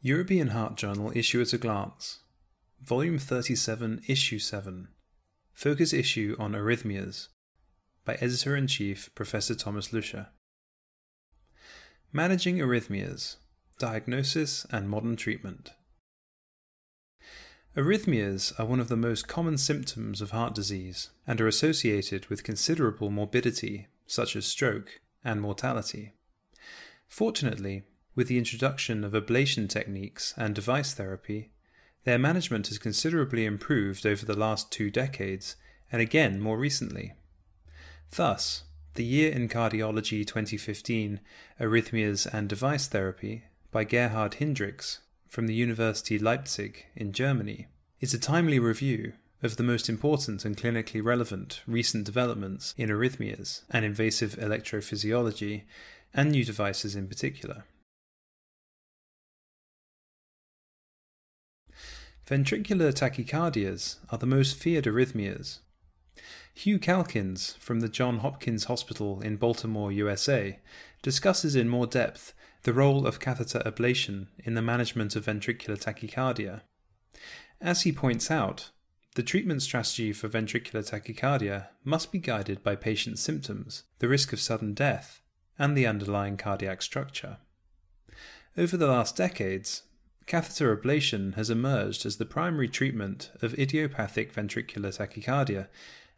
European Heart Journal Issue at a Glance, Volume 37, Issue 7, Focus Issue on Arrhythmias, by Editor in Chief Professor Thomas Lüscher. Managing Arrhythmias Diagnosis and Modern Treatment. Arrhythmias are one of the most common symptoms of heart disease and are associated with considerable morbidity, such as stroke, and mortality. Fortunately, with the introduction of ablation techniques and device therapy, their management has considerably improved over the last two decades and again more recently. Thus, the Year in Cardiology 2015 Arrhythmias and Device Therapy by Gerhard Hindricks from the University Leipzig in Germany is a timely review of the most important and clinically relevant recent developments in arrhythmias and invasive electrophysiology, and new devices in particular. Ventricular tachycardias are the most feared arrhythmias. Hugh Calkins from the Johns Hopkins Hospital in Baltimore, USA, discusses in more depth the role of catheter ablation in the management of ventricular tachycardia. As he points out, the treatment strategy for ventricular tachycardia must be guided by patient symptoms, the risk of sudden death, and the underlying cardiac structure. Over the last decades, Catheter ablation has emerged as the primary treatment of idiopathic ventricular tachycardia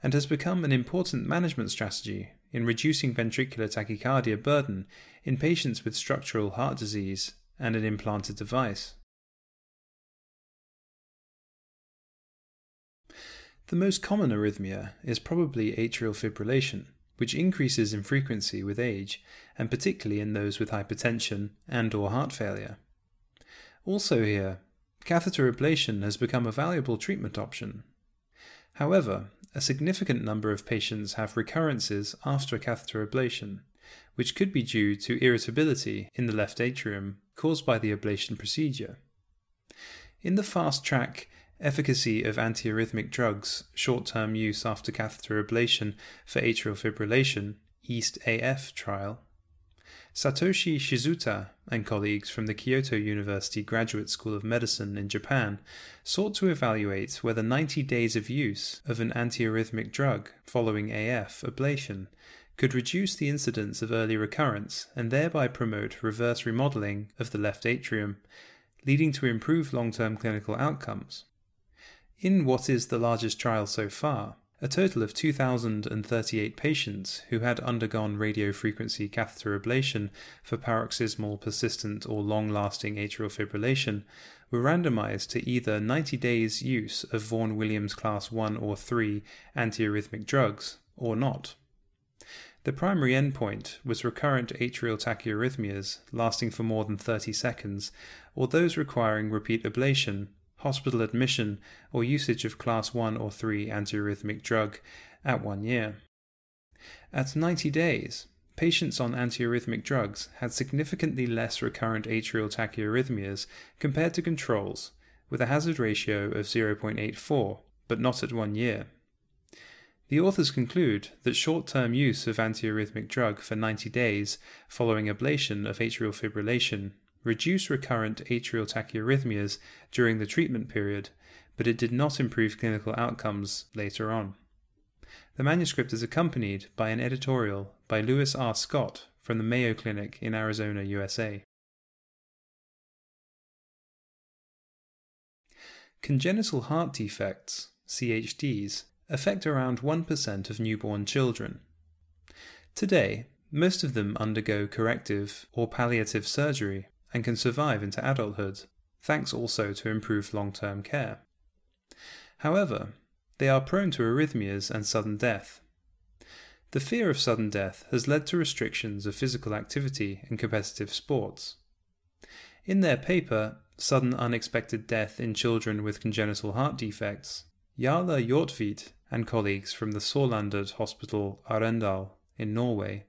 and has become an important management strategy in reducing ventricular tachycardia burden in patients with structural heart disease and an implanted device. The most common arrhythmia is probably atrial fibrillation, which increases in frequency with age, and particularly in those with hypertension and or heart failure. Also, here, catheter ablation has become a valuable treatment option. However, a significant number of patients have recurrences after catheter ablation, which could be due to irritability in the left atrium caused by the ablation procedure. In the fast track efficacy of antiarrhythmic drugs short term use after catheter ablation for atrial fibrillation EAST AF trial, Satoshi Shizuta and colleagues from the Kyoto University Graduate School of Medicine in Japan sought to evaluate whether 90 days of use of an antiarrhythmic drug following AF ablation could reduce the incidence of early recurrence and thereby promote reverse remodeling of the left atrium, leading to improved long term clinical outcomes. In what is the largest trial so far, a total of 2,038 patients who had undergone radiofrequency catheter ablation for paroxysmal, persistent, or long lasting atrial fibrillation were randomized to either 90 days use of Vaughan Williams Class 1 or 3 antiarrhythmic drugs or not. The primary endpoint was recurrent atrial tachyarrhythmias lasting for more than 30 seconds, or those requiring repeat ablation hospital admission, or usage of class 1 or 3 antiarrhythmic drug at one year. At 90 days, patients on antiarrhythmic drugs had significantly less recurrent atrial tachyarrhythmias compared to controls, with a hazard ratio of 0.84, but not at one year. The authors conclude that short term use of antiarrhythmic drug for 90 days following ablation of atrial fibrillation reduce recurrent atrial tachyarrhythmias during the treatment period, but it did not improve clinical outcomes later on. The manuscript is accompanied by an editorial by Luis R. Scott from the Mayo Clinic in Arizona, USA. Congenital heart defects, CHDs, affect around 1% of newborn children. Today, most of them undergo corrective or palliative surgery and can survive into adulthood, thanks also to improved long term care. However, they are prone to arrhythmias and sudden death. The fear of sudden death has led to restrictions of physical activity in competitive sports. In their paper, Sudden Unexpected Death in Children with Congenital Heart Defects, Jarle Jortveit and colleagues from the Sørlandet Hospital Arendal in Norway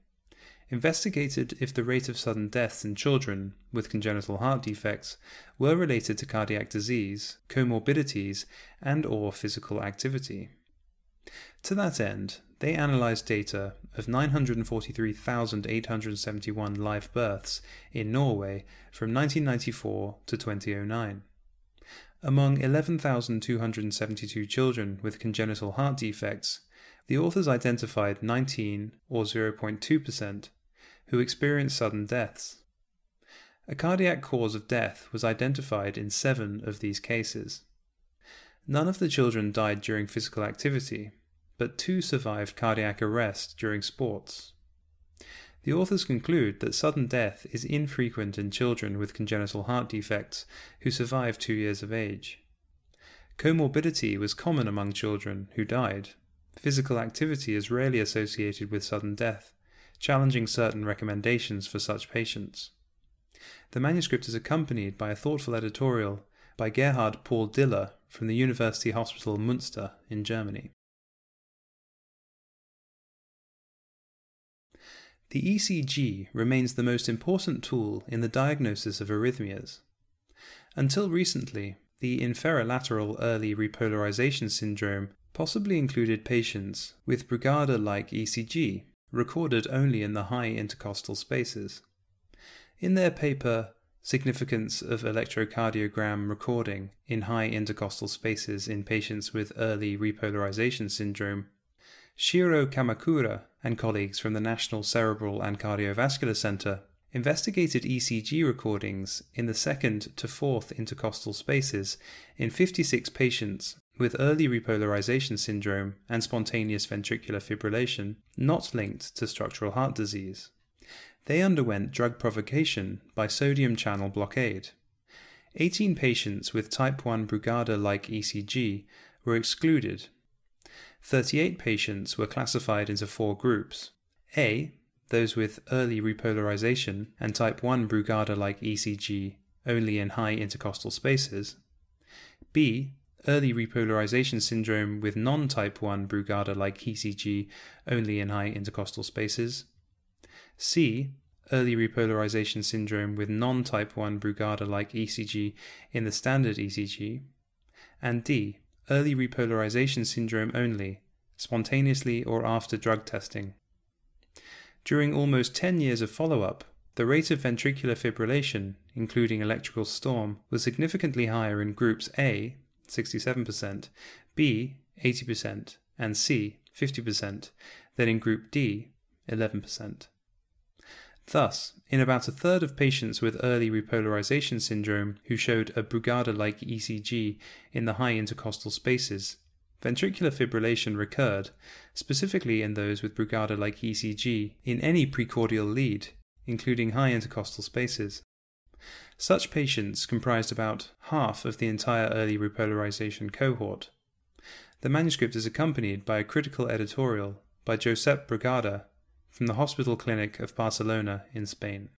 investigated if the rate of sudden deaths in children with congenital heart defects were related to cardiac disease, comorbidities, and or physical activity. To that end, they analysed data of 943,871 live births in Norway from 1994 to 2009. Among 11,272 children with congenital heart defects, the authors identified 19, or 0.2%, who experienced sudden deaths. A cardiac cause of death was identified in seven of these cases. None of the children died during physical activity, but two survived cardiac arrest during sports. The authors conclude that sudden death is infrequent in children with congenital heart defects who survive two years of age. Comorbidity was common among children who died. Physical activity is rarely associated with sudden death, challenging certain recommendations for such patients. The manuscript is accompanied by a thoughtful editorial by Gerhard Paul Diller from the University Hospital Münster in Germany. The ECG remains the most important tool in the diagnosis of arrhythmias. Until recently, the inferolateral early repolarization syndrome possibly included patients with Brugada like ECG, recorded only in the high intercostal spaces. In their paper, Significance of electrocardiogram recording in high intercostal spaces in patients with early repolarization syndrome, Shiro Kamakura and colleagues from the National Cerebral and Cardiovascular Center investigated ECG recordings in the second to fourth intercostal spaces in 56 patients with early repolarization syndrome and spontaneous ventricular fibrillation not linked to structural heart disease. They underwent drug provocation by sodium channel blockade. 18 patients with type 1 Brugada like ECG were excluded. 38 patients were classified into four groups A, those with early repolarization and type 1 Brugada like ECG only in high intercostal spaces, B, early repolarization syndrome with non type 1 Brugada like ECG only in high intercostal spaces, C. Early repolarization syndrome with non type 1 Brugada like ECG in the standard ECG. And D. Early repolarization syndrome only, spontaneously or after drug testing. During almost 10 years of follow up, the rate of ventricular fibrillation, including electrical storm, was significantly higher in groups A, 67%, B, 80%, and C, 50%, then in group D, 11%. Thus, in about a third of patients with early repolarization syndrome who showed a Brugada like ECG in the high intercostal spaces, ventricular fibrillation recurred, specifically in those with Brugada like ECG in any precordial lead, including high intercostal spaces. Such patients comprised about half of the entire early repolarization cohort. The manuscript is accompanied by a critical editorial by Josep Brugada from the Hospital Clinic of Barcelona in Spain.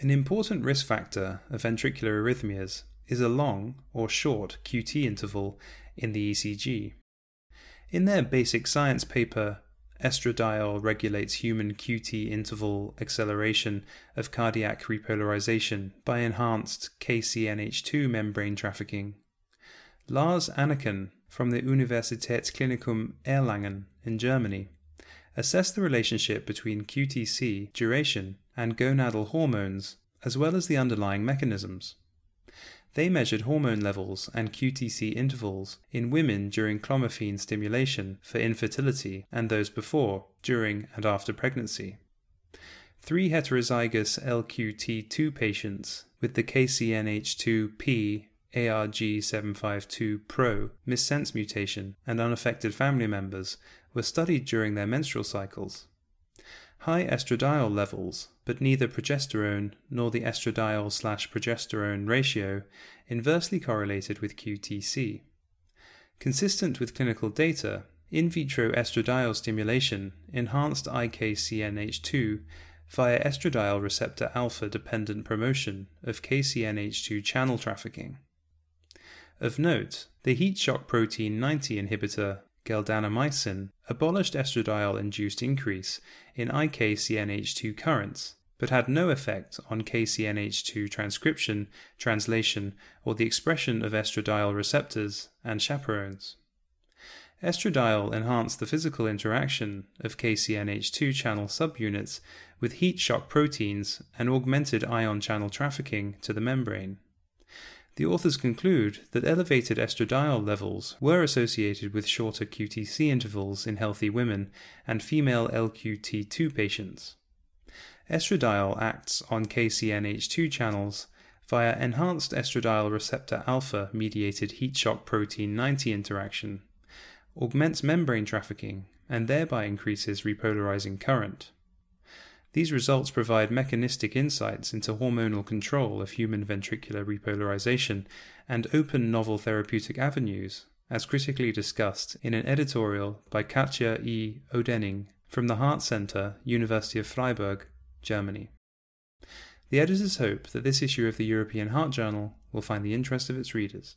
An important risk factor of ventricular arrhythmias is a long or short QT interval in the ECG. In their basic science paper, Estradiol regulates human QT interval acceleration of cardiac repolarization by enhanced KCNH2 membrane trafficking. Lars Anneken from the Universitätsklinikum Erlangen in Germany assessed the relationship between QTC duration and gonadal hormones, as well as the underlying mechanisms. They measured hormone levels and QTC intervals in women during clomiphene stimulation for infertility and those before, during, and after pregnancy. Three heterozygous LQT2 patients with the KCNH2P ARG752 Pro missense mutation and unaffected family members were studied during their menstrual cycles. High estradiol levels, but neither progesterone nor the estradiol slash progesterone ratio, inversely correlated with QTC. Consistent with clinical data, in vitro estradiol stimulation enhanced IKCNH2 via estradiol receptor alpha dependent promotion of KCNH2 channel trafficking. Of note, the heat shock protein 90 inhibitor geldanamycin abolished estradiol induced increase in IKCNH2 currents, but had no effect on KCNH2 transcription, translation, or the expression of estradiol receptors and chaperones. Estradiol enhanced the physical interaction of KCNH2 channel subunits with heat shock proteins and augmented ion channel trafficking to the membrane. The authors conclude that elevated estradiol levels were associated with shorter QTC intervals in healthy women and female LQT2 patients. Estradiol acts on KCNH2 channels via enhanced estradiol receptor alpha mediated heat shock protein 90 interaction, augments membrane trafficking, and thereby increases repolarizing current. These results provide mechanistic insights into hormonal control of human ventricular repolarization and open novel therapeutic avenues, as critically discussed in an editorial by Katja E. Odening from the Heart Center, University of Freiburg, Germany. The editors hope that this issue of the European Heart Journal will find the interest of its readers.